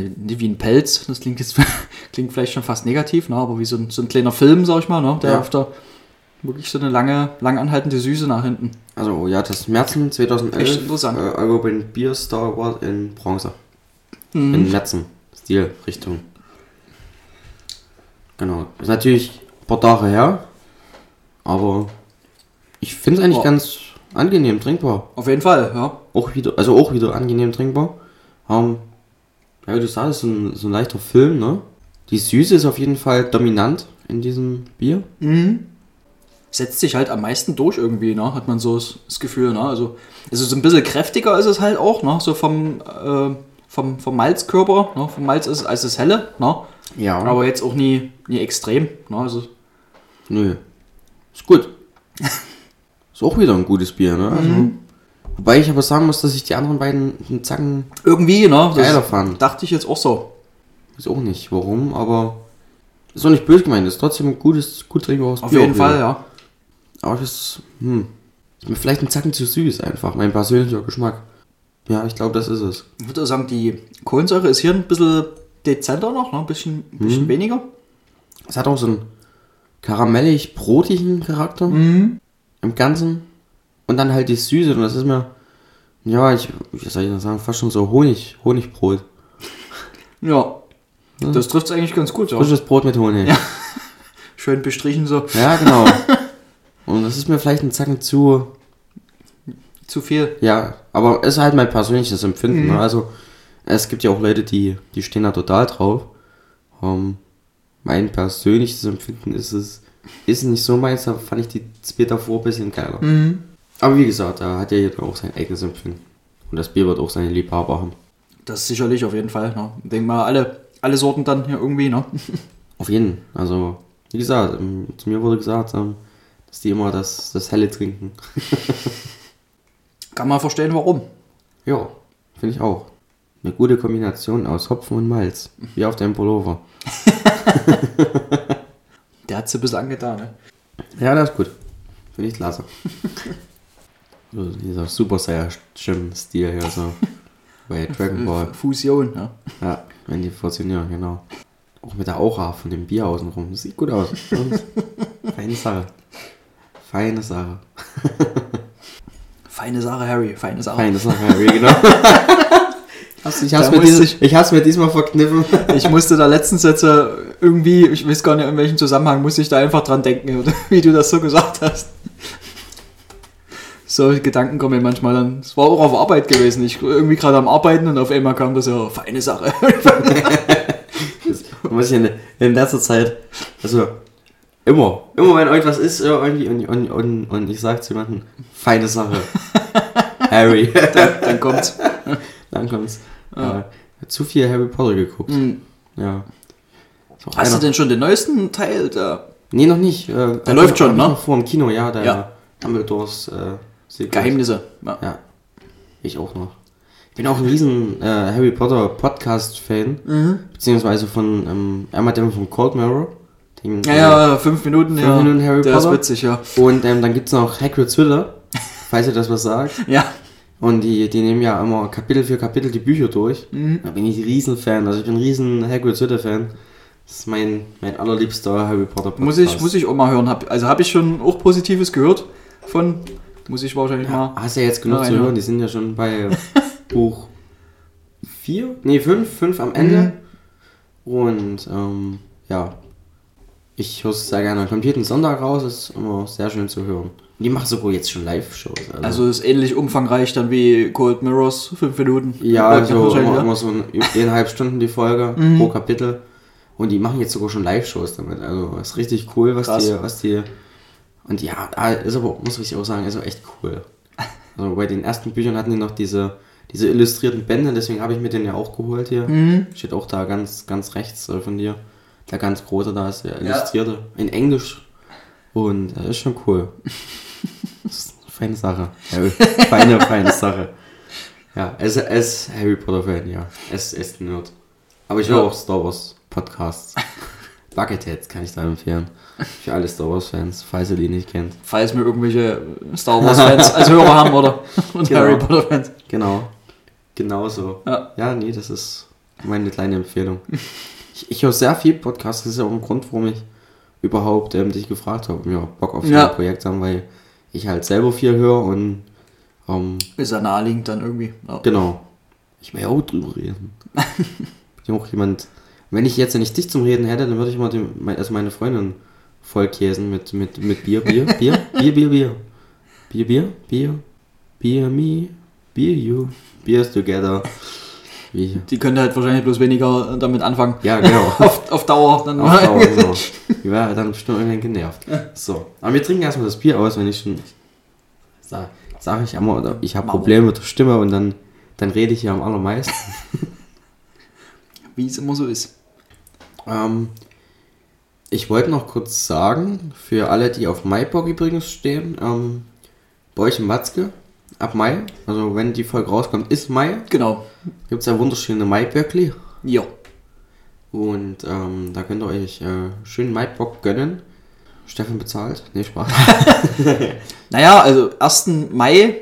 nicht wie ein Pelz, das klingt jetzt, klingt vielleicht schon fast negativ, ne? aber wie so ein, so ein kleiner Film, sag ich mal, ne? der Ja. auf der, wirklich so eine lange, lang anhaltende Süße nach hinten. Also ja, das Merzen 2011 Echt interessant. Äh, European Beer Star Award in Bronze. In Merzen. Stil, Richtung. Genau. Ist natürlich ein paar Tage her. Aber ich finde es eigentlich Oh. ganz angenehm trinkbar. Auf jeden Fall, ja. Auch wieder, also auch wieder angenehm trinkbar. Ähm, ja, wie du sagst, so ein, so ein leichter Film, ne? Die Süße ist auf jeden Fall dominant in diesem Bier. setzt sich halt am meisten durch irgendwie, ne? Hat man so das, Gefühl, ne? Also, also so ein bisschen kräftiger ist es halt auch, ne? So vom, äh, vom, vom Malzkörper, ne? Vom Malz ist als das helle, ne? Ja. Aber jetzt auch nie, nie extrem, ne? Also, Nö. Ist gut. ist auch wieder ein gutes Bier, ne? Also, Wobei ich aber sagen muss, dass ich die anderen beiden einen Zacken irgendwie, ne? Das geiler fand. dachte ich jetzt auch so. Ist auch nicht warum, aber ist auch nicht böse gemeint. Ist trotzdem ein gutes, gut trinkbares Auf Bier. jeden auch Fall, ja. Aber das ist, hm, ist mir vielleicht ein Zacken zu süß einfach. Mein persönlicher Geschmack. Ja, ich glaube, das ist es. Ich würde sagen, die Kohlensäure ist hier ein bisschen dezenter noch, ne? Ein bisschen, ein bisschen weniger. Es hat auch so einen karamellig-brotigen Charakter im Ganzen. Und dann halt die Süße. Und das ist mir, ja, ich, wie soll ich das sagen, fast schon so Honig, Honigbrot. Ja. Das trifft es eigentlich ganz gut, ja. Frisches Brot mit Honig. Schön bestrichen so. Ja, genau. Und das ist mir vielleicht ein Zacken zu, Zu viel. ja, aber es ist halt mein persönliches Empfinden. Ne? Also, es gibt ja auch Leute, die, die stehen da total drauf. Ähm, mein persönliches Empfinden ist es, ist nicht so meins, da fand ich die Bier davor ein bisschen geiler. Aber wie gesagt, da hat ja jeder auch sein eigenes Empfinden. Und das Bier wird auch seine Liebhaber haben. Das sicherlich auf jeden Fall. Ne? Ich denke mal, alle, alle Sorten dann hier irgendwie, ne? Auf jeden. Also, wie gesagt, ähm, zu mir wurde gesagt, ähm, dass die immer das, das Helle trinken. Kann man verstehen, warum. Ja, finde ich auch. Eine gute Kombination aus Hopfen und Malz. Wie auf deinem Pullover. Der hat sie bisschen angetan, ne? Ja, das ist gut. Finde ich klasse. Dieser Super Saiyan-Stil hier so. Bei Dragon Ball. Fusion, ja. Ja, wenn die fusionieren, genau. Auch mit der Aura von dem Bier außenrum. Das sieht gut aus. Feine Sache. Feine Sache. Feine Sache, Harry, feine Sache. Feine Sache, Harry, genau. Ich hab's mir dieses, ich- ich hab's mir diesmal verkniffen. Ich musste da letztens jetzt äh, irgendwie, ich weiß gar nicht in welchem Zusammenhang, musste ich da einfach dran denken, wie du das so gesagt hast. Solche Gedanken kommen mir manchmal dann. Es war auch auf Arbeit gewesen. Ich irgendwie gerade am Arbeiten und auf einmal kam das ja, feine Sache. muss ich in, in letzter Zeit, also immer, immer wenn irgendwas ist irgendwie und, und, und, und ich sag zu jemandem, feine Sache. Harry. Dann kommt's. Dann kommt's. Ja. zu viel Harry Potter geguckt. Ja. Ist auch Hm. Hast einer- du denn schon den neuesten Teil? Der Nee, noch nicht. Äh, der läuft schon, ne? Vor dem Kino, ja. Der Ja. Dumbledores äh, Sequel. Geheimnisse. Ja. Ja. Ich auch noch. Ich bin auch ein riesen äh, Harry Potter Podcast-Fan. Mhm. Beziehungsweise von ähm, einmal den von Cold Mirror. Den, Ja, ja, fünf Minuten, Fünf ja. Minuten Harry der Potter. ist witzig, ja. Und ähm, dann gibt es noch Hagrid's Hütte, falls ihr das was sagt. Ja. Und die, die nehmen ja immer Kapitel für Kapitel die Bücher durch. Mhm. Da bin ich ein riesen Fan. Also ich bin ein riesen Hagrid's Hütte Fan. Das ist mein, mein allerliebster Harry Potter Podcast. Muss ich, muss ich auch mal hören. Hab, also habe ich schon auch Positives gehört von. Muss ich wahrscheinlich ja, mal. Hast ja jetzt genug zu hören. Die sind ja schon bei Buch 4? Nee, 5. 5 am Ende. Mhm. Und ähm, ja, ich höre es sehr gerne. Kommt jeden Sonntag raus. Ist immer sehr schön zu hören. Die machen sogar jetzt schon Live-Shows. Also ist ähnlich umfangreich dann wie Cold Mirrors, fünf Minuten. Ja, also immer, ja. immer so ein, eineinhalb Stunden die Folge Mhm. pro Kapitel. Und die machen jetzt sogar schon Live-Shows damit. Also ist richtig cool, was Krass. die, was die. Und ja, ist aber, muss ich auch sagen, ist auch echt cool. Also bei den ersten Büchern hatten die noch diese, diese illustrierten Bände, deswegen habe ich mir den ja auch geholt hier. Mhm. Steht auch da ganz, ganz rechts äh, von dir. Der ganz große da ist der illustrierte. In Englisch. Und äh, ist schon cool. Das ist eine feine Sache. Ja, feine, feine Sache. Ja, es ist Harry Potter Fan, ja. Es ist Nerd. Aber ich höre Ja. auch Star Wars Podcasts. Bucketheads kann ich da empfehlen. Für alle Star Wars Fans, falls ihr die nicht kennt. Falls wir irgendwelche Star Wars Fans als Hörer haben, oder? Und Genau. Harry Potter Fans. Genau. Genauso. Ja. Ja, nee, das ist meine kleine Empfehlung. Ich, ich höre sehr viel Podcasts. Das ist ja auch ein Grund, warum ich überhaupt ähm, dich gefragt habe, ob wir Bock auf so Ja. ein Projekt haben, weil ich halt selber viel höre und ähm, Ist ja naheliegend dann irgendwie. Ja. genau. Ich will ja auch drüber reden. bin auch jemand. Wenn ich jetzt nicht dich zum Reden hätte, dann würde ich mal mein- also meine Freundin vollkäsen mit, mit, mit Bier, Bier, Bier, Bier, Bier, Bier. Bier, Bier, Bier, Bier, me, Bier, you, Beers together. Wie? Die könnte halt wahrscheinlich bloß weniger damit anfangen. Ja, genau. Auf, auf Dauer. Dann Auf Dauer, genau. Die wäre dann bestimmt irgendwann genervt. So. Aber wir trinken erstmal das Bier aus, wenn ich schon. Sag, sag ich immer, oder ich habe. Probleme mit der Stimme und dann, dann rede ich hier am allermeisten. Wie es immer so ist. Ähm, ich wollte noch kurz sagen, für alle, die auf MyBock übrigens stehen, ähm, bei euch in Watzke, ab Mai, also wenn die Folge rauskommt, ist Mai, Genau. gibt es ja wunderschöne Maiböckli. Ja. Und ähm, da könnt ihr euch äh, schön MyBock gönnen. Stefan bezahlt? Nee, Spaß. Naja, also 1. Mai,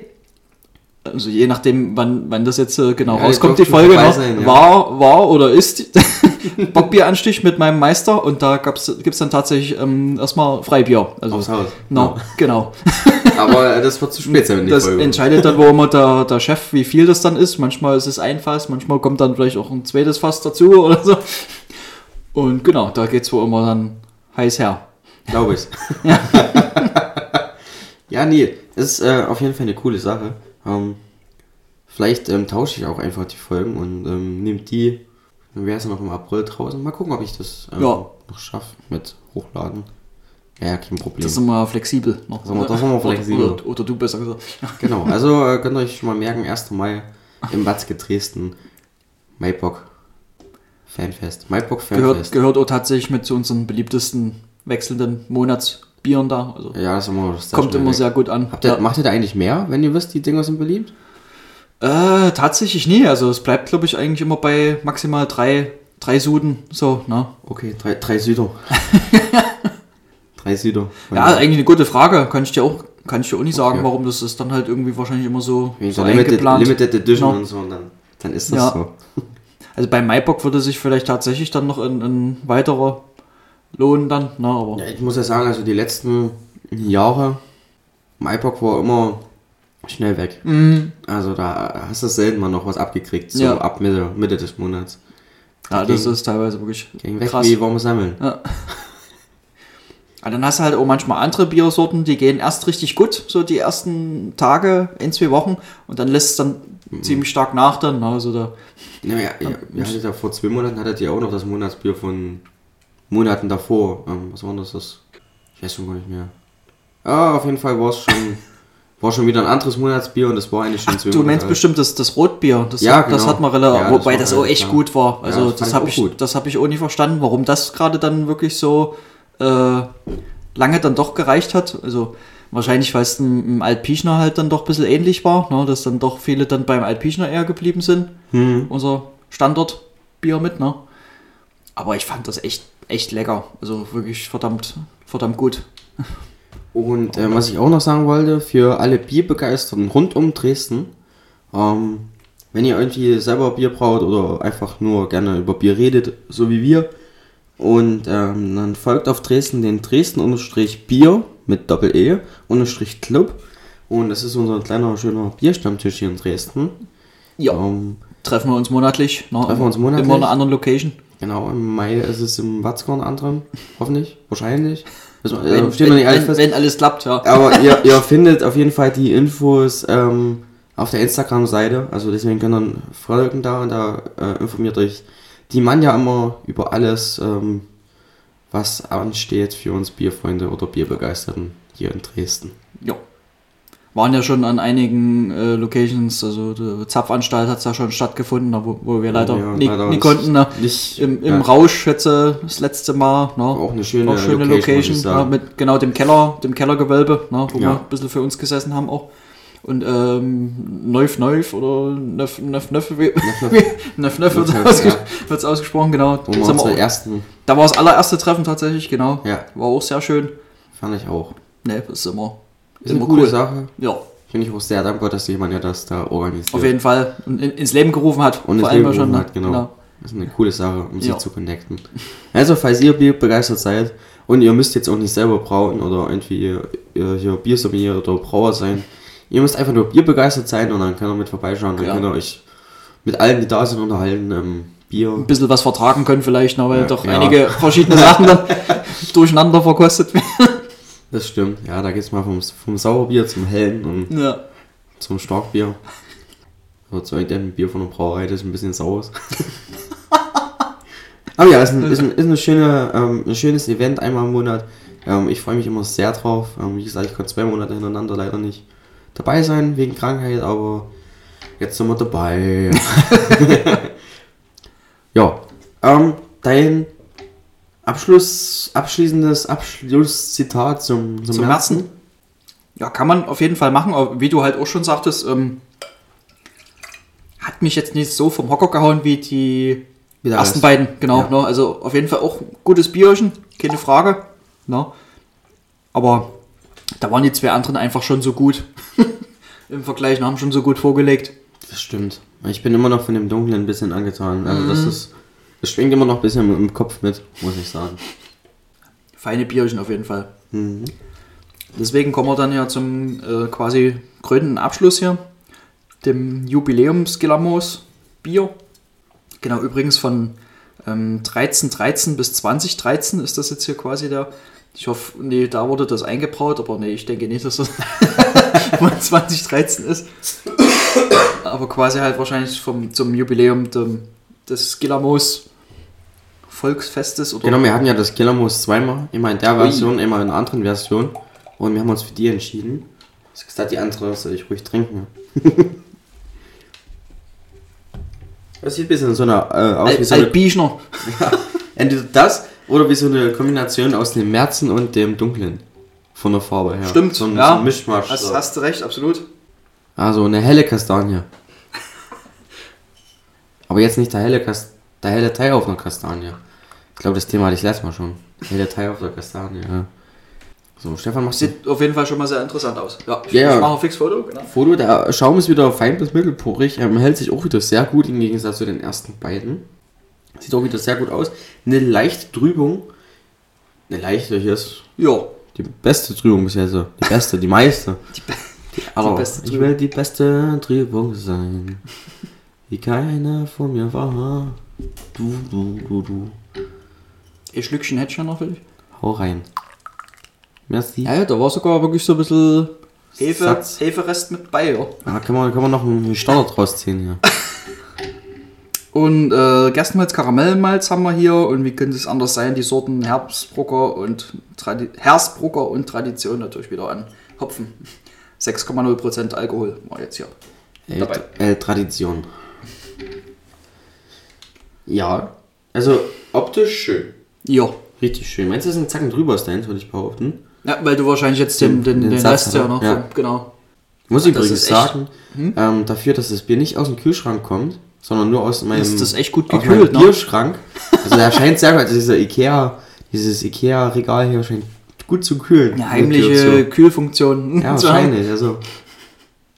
also je nachdem, wann, wann das jetzt äh, genau Ja, rauskommt, die Folge noch, sein, ja. war, war oder ist Bockbieranstich mit meinem Meister und da gibt es dann tatsächlich ähm, erstmal Freibier. Also, Aufs Haus. No, genau. Aber äh, das wird zu spät sein, wenn die Das Folge. entscheidet dann, wo immer der, der Chef, wie viel das dann ist. Manchmal ist es ein Fass, manchmal kommt dann vielleicht auch ein zweites Fass dazu oder so. Und genau, da geht es wo immer dann heiß her. Glaube ich. ja, nee, ist äh, auf jeden Fall eine coole Sache. Ähm, vielleicht ähm, tausche ich auch einfach die Folgen und ähm, nehme die, dann wäre es noch im April draußen. Mal gucken, ob ich das ähm, Ja. noch schaffe mit Hochladen. Ja, ja, kein Problem. Das sind wir flexibel. Noch. sind wir- das sind wir flexibel. Oder, oder du besser gesagt. Genau, also äh, könnt ihr euch schon mal merken, 1. Mai im Watzke Dresden, Maibock Fanfest. Maibock Gehört, Fanfest. gehört auch tatsächlich mit zu unseren beliebtesten wechselnden Monatsbieren da. Also ja, das ist immer, das kommt immer weg. sehr gut an. Habt ihr, Ja. Macht ihr da eigentlich mehr, wenn ihr wisst, die Dinger sind beliebt? Äh, tatsächlich nie. Also es bleibt, glaube ich, eigentlich immer bei maximal drei, drei Suden. So, ne? Okay, drei, drei Süder. drei Süder. Ja, eigentlich eine gute Frage. Kann ich dir auch, kann ich dir auch nicht sagen, Okay. warum das ist dann halt irgendwie wahrscheinlich immer so, Wegen so Limited. Limited Edition Genau. und so, und dann, dann ist das Ja. so. Also bei Maibock würde sich vielleicht tatsächlich dann noch ein, ein weiterer lohnen dann, ne? Aber Ja, ich muss ja sagen, also die letzten Jahre, Maibock war immer schnell weg. Mhm. Also da hast du selten mal noch was abgekriegt, so Ja. ab Mitte, Mitte des Monats. Ja, das ist teilweise wirklich Ging weg krass. wie warm sammeln. Aber dann hast du halt auch manchmal andere Biersorten, die gehen erst richtig gut, so die ersten Tage, ein, zwei Wochen, und dann lässt es dann Mhm. ziemlich stark nach dann. Also da, Ja, ja, ja, ja vor zwei Monaten hattet ihr auch noch das Monatsbier von Monaten davor. Ähm, was war das? das? Ich weiß schon gar nicht mehr. Ah, auf jeden Fall war es schon, war schon wieder ein anderes Monatsbier und das war eigentlich schon zwei du meinst Monate bestimmt das, das Rotbier, das, Ja, hat, das genau. hat man relativ, Ja, das wobei das auch echt ja. gut war. Ja, Also das fand das ich habe ich, das habe ich auch nie verstanden, warum das gerade dann wirklich so äh, lange dann doch gereicht hat. Also wahrscheinlich, weil es dem Altpichner halt dann doch ein bisschen ähnlich war, ne, dass dann doch viele dann beim Altpichner eher geblieben sind. Hm. unser Standardbier mit, ne? Aber ich fand das echt, echt lecker. Also wirklich verdammt, verdammt gut. Und äh, was ich auch noch sagen wollte, für alle Bierbegeisterten rund um Dresden, ähm, wenn ihr irgendwie selber Bier braut oder einfach nur gerne über Bier redet, so wie wir, und ähm, dann folgt auf Dresden den Dresden-Bier mit Doppel-E, unterstrich Club. Und das ist unser kleiner, schöner Bierstammtisch hier in Dresden. Ja. Ähm, Treffen wir uns monatlich. Ne? Treffen wir uns monatlich. Immer in einer anderen Location. Genau, im Mai ist es im Watzkorn anderem, hoffentlich, wahrscheinlich. Das, äh, Wenn, steht noch wenn, nicht alles wenn, fest. wenn alles klappt, ja. Aber ihr, ihr findet auf jeden Fall die Infos ähm, auf der Instagram-Seite. Also deswegen könnt ihr folgen da und da äh, informiert euch die Mann ja immer über alles, ähm, was ansteht für uns Bierfreunde oder Bierbegeisterten hier in Dresden. ja. Waren ja schon an einigen äh, Locations, also die Zapfanstalt hat es ja schon stattgefunden, ne, wo, wo wir leider Ja, nie, leider nie konnten. Ne? Nicht, Im, im ja, Rausch jetzt äh, das letzte Mal. Ne? Auch eine schöne auch schöne Location, Location, ja, mit genau dem Keller, dem Kellergewölbe, ne, wo Ja. wir ein bisschen für uns gesessen haben auch. Und ähm, Neuf Neuf oder Neuf Neuf Neuf, Neuf Neuf wird ausges ja. ausgesprochen, genau. Wo wir auch, ersten, da war das allererste Treffen tatsächlich, genau. ja, War auch sehr schön. fand ich auch. Ne, das ist immer, Ist eine coole cool. Sache. Ja, Bin ich auch sehr dankbar, dass jemand ja das da organisiert. auf jeden Fall. Und in, ins Leben gerufen hat. Und vor allem Leben ja schon, gerufen ne? hat, genau. Das ist eine coole Sache, um sich Ja. zu connecten. Also, falls ihr Bier begeistert seid und ihr müsst jetzt auch nicht selber brauen oder irgendwie ihr, ihr hier Biersommelier oder Brauer sein, ihr müsst einfach nur Bier begeistert sein und dann könnt ihr mit vorbeischauen, dann Ja. könnt ihr euch mit allen, die da sind, unterhalten. Ähm, Bier. Ein bisschen was vertragen können vielleicht, ne, weil Ja, doch einige verschiedene Sachen dann durcheinander verkostet werden. Das stimmt. Ja, da geht's mal vom, vom Sauerbier zum Hellen und Ja. zum Starkbier. Aber zu irgendeinem Bier von der Brauerei, das ein bisschen sauer ist. Aber ja, ist ein, ist ein, ist eine schöne, ähm, ein schönes Event einmal im Monat. Ähm, ich freue mich immer sehr drauf. Ähm, wie gesagt, ich konnte zwei Monate hintereinander leider nicht dabei sein wegen Krankheit, aber jetzt sind wir dabei. ja, ähm, dein Abschluss, abschließendes Abschlusszitat zum, zum, Zum. Märzen? Ja, kann man auf jeden Fall machen. Aber wie du halt auch schon sagtest, ähm, hat mich jetzt nicht so vom Hocker gehauen wie die Wie der ersten Rest. beiden. Genau. Ja. Ne? Also auf jeden Fall auch gutes Bierchen, keine Frage. Ne? Aber da waren die zwei anderen einfach schon so gut. Im Vergleich und haben schon so gut vorgelegt. Das stimmt. Ich bin immer noch von dem Dunklen ein bisschen angetan. Also Mhm. das ist. Das schwingt immer noch ein bisschen im Kopf mit, muss ich sagen. Feine Bierchen auf jeden Fall. Mhm. Deswegen kommen wir dann ja zum äh, quasi krönenden Abschluss hier, dem Jubiläums-Gilamos Bier. Genau, übrigens von ähm, 1313 bis 2013 ist das jetzt hier quasi der. Ich hoffe, nee, da wurde das eingebraut, aber nee, ich denke nicht, dass das von 2013 ist. Aber quasi halt wahrscheinlich vom, zum Jubiläum dem, des Gilamos Volksfestes oder Genau, wir hatten ja das Killermoos zweimal. Immer in der Version, immer in einer anderen Version. Und wir haben uns für die entschieden. Das ist die andere, soll ich ruhig trinken. Das sieht ein bisschen so eine, äh, aus wie Al so eine, Altbichner. entweder das oder wie so eine Kombination aus dem Märzen und dem Dunklen. Von der Farbe her. Stimmt, so ein, ja. so ein Mischmasch. Hast, so. hast du recht, absolut. Also eine helle Kastanie. Aber jetzt nicht der helle, Kast der helle Teil auf einer Kastanie. Ich glaube, das Thema hatte ich letztes Mal schon. Der helle Teil auf der Kastanie, ja. So, Stefan, machst du Sieht auf jeden Fall schon mal sehr interessant aus. Ja, ich, Ja, ich mache ein Fix-Foto, genau. Foto? Der Schaum ist wieder fein bis mittelporig. Er hält sich auch wieder sehr gut im Gegensatz zu den ersten beiden. Sieht auch wieder sehr gut aus. Eine leichte Trübung. Eine leichte, hier ist Ja, die beste Trübung bis jetzt. Die beste, die meiste. Die Aber beste ich Trübung. will die beste Trübung sein. Wie keine vor mir war. Du, du, du, du. Ein Schlückchen hätte ich ja noch für dich. Hau rein. Merci. Ja, ja, da war sogar wirklich so ein bisschen Hefe, Satz. Heferest mit bei. Ja. Da kann man, kann man noch einen Starter draus ziehen hier. Und äh, Gerstenmalz, Karamellmalz haben wir hier. Und wie könnte es anders sein? Die Sorten Herbstbrucker und, Tradi Hersbrucker und Tradition natürlich wieder an Hopfen. 6,0% Alkohol war jetzt hier. Dabei. Äh, Tradition. Ja. Also optisch schön. Ja. Richtig schön. Meinst du, das ist ein Zacken drüber ist deins, würde ich behaupten? Ja, weil du wahrscheinlich jetzt den, den, Den den, Satz, Rest ja noch. Ja. vom- Genau. Ich muss Das übrigens sagen, ähm, dafür, dass das Bier nicht aus dem Kühlschrank kommt, sondern nur aus meinem, Ist das echt gut gekühlt, ne? Bierschrank. Also der scheint sehr gut, also dieser Ikea, dieses Ikea-Regal hier scheint gut zu kühlen. Eine heimliche. Kühlfunktion. Ja, wahrscheinlich. Also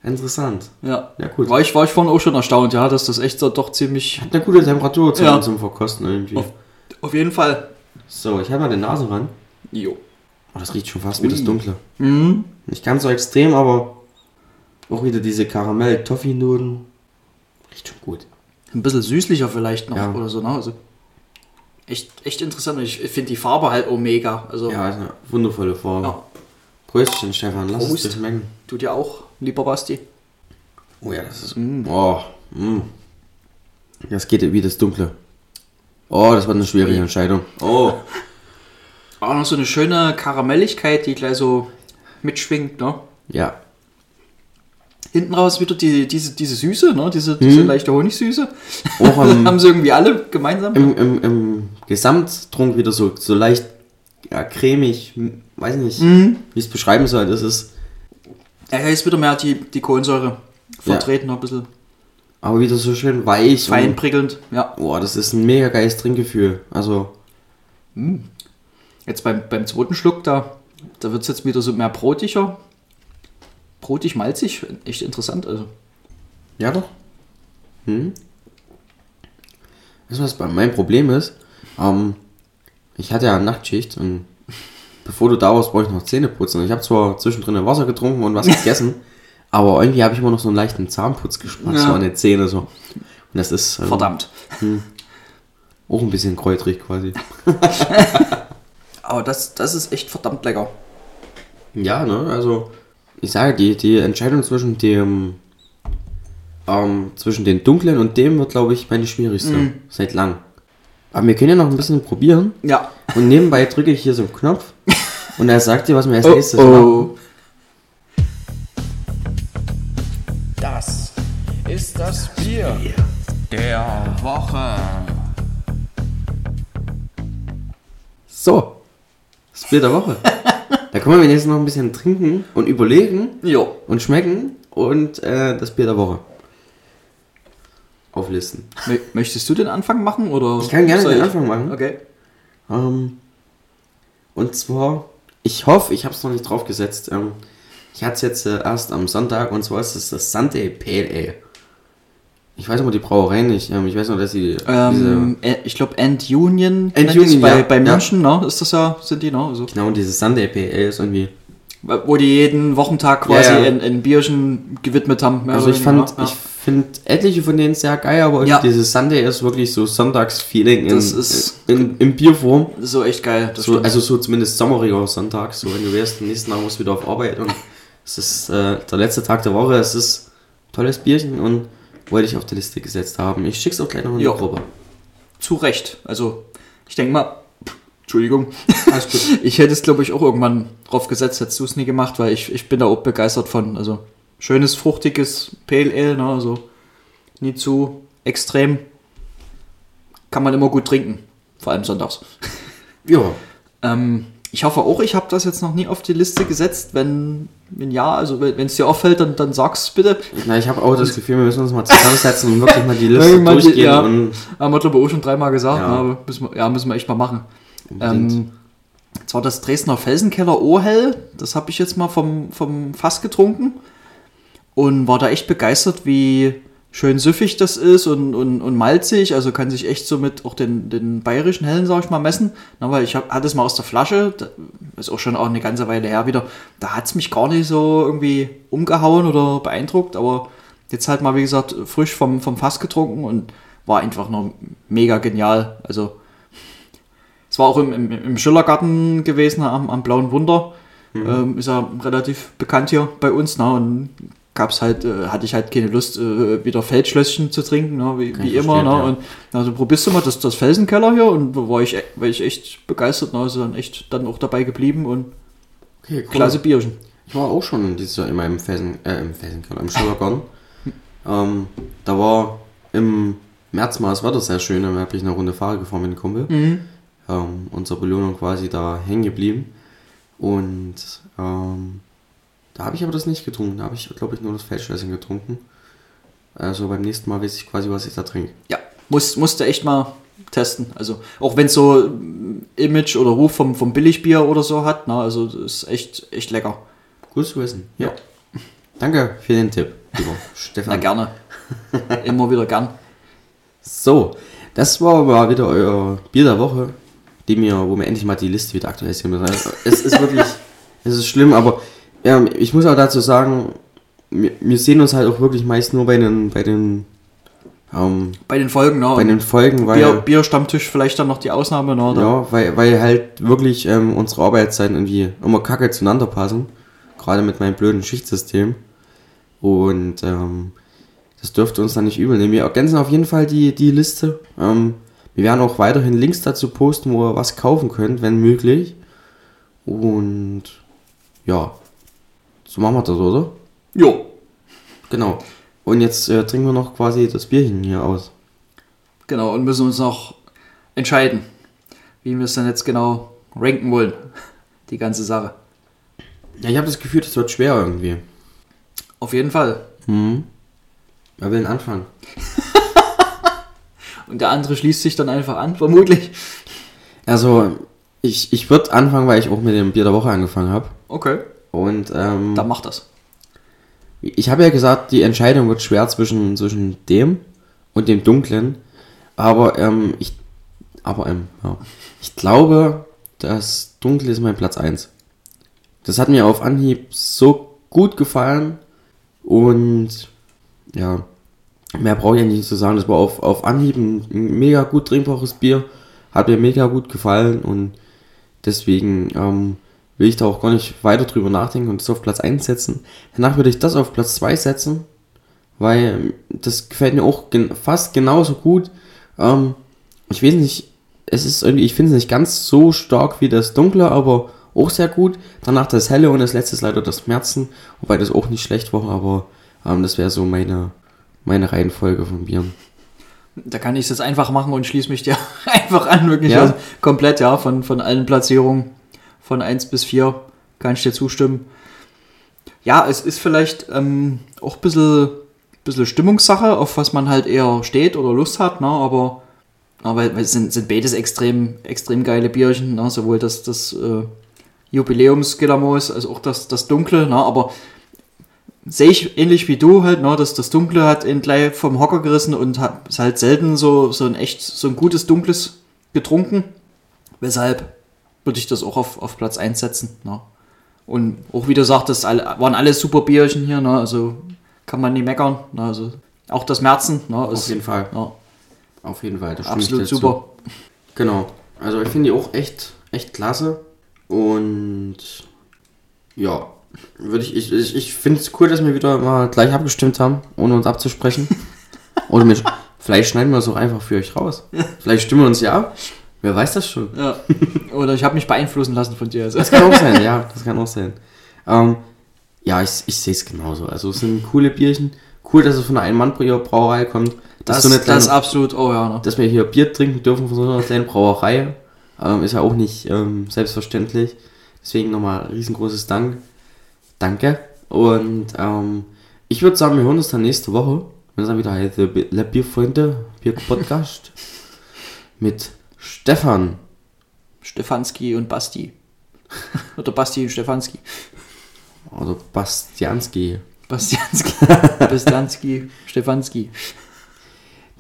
interessant. Ja. Ja, gut. War ich, war ich vorhin auch schon erstaunt, ja, dass das echt so doch ziemlich. Hat eine gute Temperatur zum, Ja. zum Verkosten irgendwie. Auf, auf jeden Fall. So, ich habe mal die Nase ran. Jo. Oh, das riecht schon fast wie das. Dunkle. Mhm. Nicht ganz so extrem, aber auch wieder diese Karamell-Toffee-Nudeln. Riecht schon gut. Ein bisschen süßlicher vielleicht noch Ja. oder so, ne? Also echt, echt interessant. Ich finde die Farbe halt auch mega. Also Ja, ist eine wundervolle Farbe. Ja. Pröstchen, Stefan. Lass Prost. es dir schmecken. tut dir auch, lieber Basti. Oh ja, das ist. Oh, mm. Das geht wie das Dunkle. Oh, das war eine schwierige Entscheidung. Oh. Auch noch so eine schöne Karamelligkeit, die gleich so mitschwingt, ne? Ja. Hinten raus wieder die, diese, diese Süße, ne? Diese, diese leichte Honigsüße. Auch haben am, sie irgendwie alle gemeinsam. im, im, im Gesamttrunk wieder so, so leicht ja, cremig. hm, Weiß nicht, wie ich es beschreiben soll. Das ist Ja, hier ist wieder mehr die, die Kohlensäure vertreten, ein bisschen aber wieder so schön weich. fein prickelnd. Ja. boah, das ist ein mega geiles Trinkgefühl. Also, Jetzt beim, beim zweiten Schluck, da, da wird es jetzt wieder so mehr brotiger. Brotig, malzig, echt interessant. Also. ja doch. Hm. Weißt du, was bei mein Problem ist? Ähm, ich hatte ja Nachtschicht und bevor du da warst, brauche ich noch Zähne putzen. Ich habe zwar zwischendrin Wasser getrunken und was gegessen, aber irgendwie habe ich immer noch so einen leichten Zahnputzgeschmack Ja. so an den Zähnen so. Und das ist ähm, Verdammt. auch ein bisschen kräutrig quasi. Aber das, das ist echt verdammt lecker. Ja, ne, also ich sage, die, die Entscheidung zwischen dem ähm, zwischen den dunklen und dem wird, glaube ich, meine schwierigste seit lang. Aber wir können ja noch ein bisschen probieren Ja. und nebenbei drücke ich hier so einen Knopf und er sagt dir, was wir als Oh, nächstes machen. oh. Das das Bier der Woche. So, das Bier der Woche. da können wir jetzt noch ein bisschen trinken und überlegen Jo. und schmecken und äh, das Bier der Woche auflisten. Mö- Möchtest du den Anfang machen? Oder Ich kann gerne den ich? Anfang machen. Okay. Ähm, und zwar, ich hoffe, ich habe es noch nicht draufgesetzt. Ähm, ich hatte es jetzt äh, erst am Sonntag und zwar ist es das Sunday Pale Ale. Ich weiß aber die Brauerei nicht. Ähm, ich weiß nur, dass sie Ähm, äh, ich glaube End Union, End Union, bei, ja. bei Ja. München, ne? Ist das ja, sind die, ne? Also, diese, genau dieses Sunday Ale ist irgendwie. wo die jeden Wochentag quasi Ja, ja. Ein, ein Bierchen gewidmet haben. Also ich fand, ja. ich finde etliche von denen sehr geil, aber Ja. dieses Sunday ist wirklich so Sonntagsfeeling in, ist- in, in Bierform. So echt geil. So, also so zumindest sommeriger Sonntag, so wenn du wärst, am nächsten Tag musst du wieder auf Arbeit und es ist äh, der letzte Tag der Woche, es ist tolles Bierchen und wollte ich auf die Liste gesetzt haben. Ich schick's auch gleich noch in die Ja. Gruppe. Zu Recht. Also, ich denke mal, Entschuldigung, ich hätte es glaube ich auch irgendwann drauf gesetzt, hättest du es nie gemacht, weil ich, ich bin da auch begeistert von. Also, schönes, fruchtiges Pale Ale, ne? Also, nie zu extrem. Kann man immer gut trinken. Vor allem sonntags. Ja, Ähm, ich hoffe auch, ich habe das jetzt noch nie auf die Liste gesetzt. Wenn, wenn ja, also wenn es dir auffällt, dann, dann sag's bitte. na, ich habe auch das Gefühl, wir müssen uns mal zusammensetzen und wirklich mal die Liste die- durchgehen ja. und Haben wir glaube ich auch schon dreimal gesagt, Ja. ne, aber müssen wir, ja, müssen wir echt mal machen. Ähm, zwar das Dresdner Felsenkeller Ohell, das habe ich jetzt mal vom, vom Fass getrunken und war da echt begeistert, wie schön süffig das ist und, und, und malzig, also kann sich echt so mit auch den, den bayerischen Hellen, sag ich mal, messen. Weil ich hab, hatte es mal aus der Flasche, das ist auch schon auch eine ganze Weile her wieder, da hat es mich gar nicht so irgendwie umgehauen oder beeindruckt, aber jetzt halt mal, wie gesagt, frisch vom, vom Fass getrunken und war einfach noch mega genial. Also es war auch im, im, im Schillergarten gewesen am, am Blauen Wunder. Ähm, ist ja relativ bekannt hier bei uns. Ne? Und gab's halt, äh, hatte ich halt keine Lust, äh, wieder Feldschlösschen zu trinken, ne? wie, wie immer. verstehen, Ne? ja. Und also probierst du mal das, das Felsenkeller hier und da war ich, e- war ich echt begeistert. Ne? Also dann echt dann auch dabei geblieben und Okay, cool. klasse Bierchen. Ich war auch schon dieses Jahr in meinem Felsen, äh, im Felsenkeller, im Schillergarten. ähm, da war im März mal das Wetter sehr schön, dann habe ich eine Runde Fahrer gefahren mit dem Kumpel. Ähm, unsere Belohnung quasi da hängen geblieben. Und ähm, da habe ich aber das nicht getrunken. Da habe ich, glaube ich, nur das Feldschlösschen getrunken. Also beim nächsten Mal weiß ich quasi, was ich da trinke. Ja, muss, musste echt mal testen. Also auch wenn es so Image oder Ruf vom, vom Billigbier oder so hat, ne? also das ist echt, echt lecker. Gut zu wissen. Ja. Danke für den Tipp, lieber Stefan. Na gerne. Immer wieder gern. So, das war aber wieder euer Bier der Woche, die mir, wo wir endlich mal die Liste wieder aktualisieren müssen. Es ist wirklich, es ist schlimm, aber ja, ich muss auch dazu sagen, wir, wir sehen uns halt auch wirklich meist nur bei den, bei den, ähm, Bei den Folgen, ne? bei den Folgen, weil, Bier, Bierstammtisch vielleicht dann noch die Ausnahme, ne? Ja, weil, weil halt wirklich ähm, unsere Arbeitszeiten irgendwie immer kacke zueinander passen. Gerade mit meinem blöden Schichtsystem. Und ähm, das dürfte uns dann nicht übel nehmen. Wir ergänzen auf jeden Fall die, die Liste. Ähm, wir werden auch weiterhin Links dazu posten, wo ihr was kaufen könnt, wenn möglich. Und ja, so machen wir das, oder? Jo. Genau. Und jetzt äh, trinken wir noch quasi das Bierchen hier aus. Genau, und müssen uns noch entscheiden, wie wir es dann jetzt genau ranken wollen. Die ganze Sache. Ja, ich habe das Gefühl, das wird schwer irgendwie. Auf jeden Fall. Mhm. Wer will denn anfangen? Und der andere schließt sich dann einfach an, vermutlich. Also, ich, ich würde anfangen, weil ich auch mit dem Bier der Woche angefangen habe. Okay. Und ähm, Dann macht das. ich habe ja gesagt, die Entscheidung wird schwer zwischen, zwischen dem und dem Dunklen. Aber ähm, ich, aber ähm, ja. ich glaube, das Dunkle ist mein Platz 1. Das hat mir auf Anhieb so gut gefallen. Und ja, mehr brauche ich ja nicht zu sagen. Das war auf, auf Anhieb ein, ein mega gut trinkbares Bier. Hat mir mega gut gefallen und deswegen ähm, will ich da auch gar nicht weiter drüber nachdenken und das auf Platz 1 setzen. Danach würde ich das auf Platz 2 setzen, weil das gefällt mir auch gen fast genauso gut. Ähm, ich weiß nicht, es ist irgendwie, ich finde es nicht ganz so stark wie das Dunkle, aber auch sehr gut. Danach das Helle und das letzte ist leider das Märzen, wobei das auch nicht schlecht war, aber ähm, das wäre so meine, meine Reihenfolge von Bieren. Da kann ich es jetzt einfach machen und schließe mich dir einfach an, wirklich. Ja? Also komplett, ja, von, von allen Platzierungen von 1 bis 4 kann ich dir zustimmen. Ja, es ist vielleicht ähm, auch ein bisschen, bisschen Stimmungssache, auf was man halt eher steht oder Lust hat, ne? aber, aber es sind, sind beides extrem, extrem geile Bierchen, ne? sowohl das, das äh, Jubiläums-Gilamos als auch das, das Dunkle, ne? aber sehe ich ähnlich wie du halt, ne, dass das Dunkle hat ihn gleich vom Hocker gerissen und hat ist halt selten so, so ein echt, so ein gutes Dunkles getrunken. Weshalb würde ich das auch auf, auf Platz 1 setzen. Ne? Und auch wie du sagtest, alle, waren alle super Bierchen hier, ne? also kann man nie meckern. Ne? Also auch das Märzen ne? Auf ist jeden Fall. ja, Auf jeden Fall. das absolut dir zu. super. Genau. Also ich finde die auch echt, echt klasse. Und ja, würde ich, ich, ich, ich finde es cool, dass wir wieder mal gleich abgestimmt haben, ohne uns abzusprechen. Oder mir, vielleicht schneiden wir es auch einfach für euch raus. Vielleicht stimmen wir uns ja ab. Wer weiß das schon. Ja. Oder ich habe mich beeinflussen lassen von dir. Also. Das kann auch sein, ja, das kann auch sein. Ähm, ja, ich, ich sehe es genauso. Also es sind coole Bierchen. Cool, dass es von einer Ein-Mann-Brauerei kommt. Das, ist so eine das kleine- ist absolut, oh ja. Ne? dass wir hier Bier trinken dürfen von so einer kleinen Brauerei. Ähm, ist ja auch nicht ähm, selbstverständlich. Deswegen nochmal riesengroßes Dank. Danke. Und ähm, ich würde sagen, wir hören uns dann nächste Woche, wenn es dann wieder heißt, Le Bierfreunde, Bier Podcast mit Stefan. Stefanski und Basti. Oder Basti und Stefanski. Oder Bastianski. Bastianski, Bastianski, Stefanski.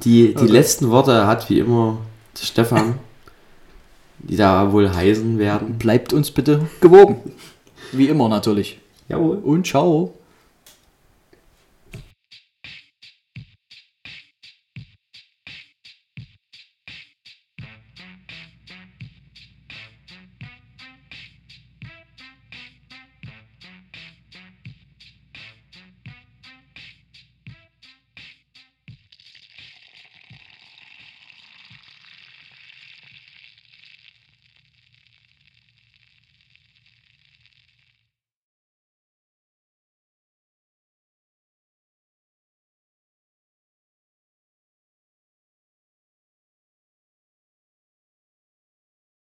Die, die Okay. letzten Worte hat wie immer Stefan, die da wohl heißen werden. Bleibt uns bitte gewogen. Wie immer natürlich. Jawohl. Und ciao.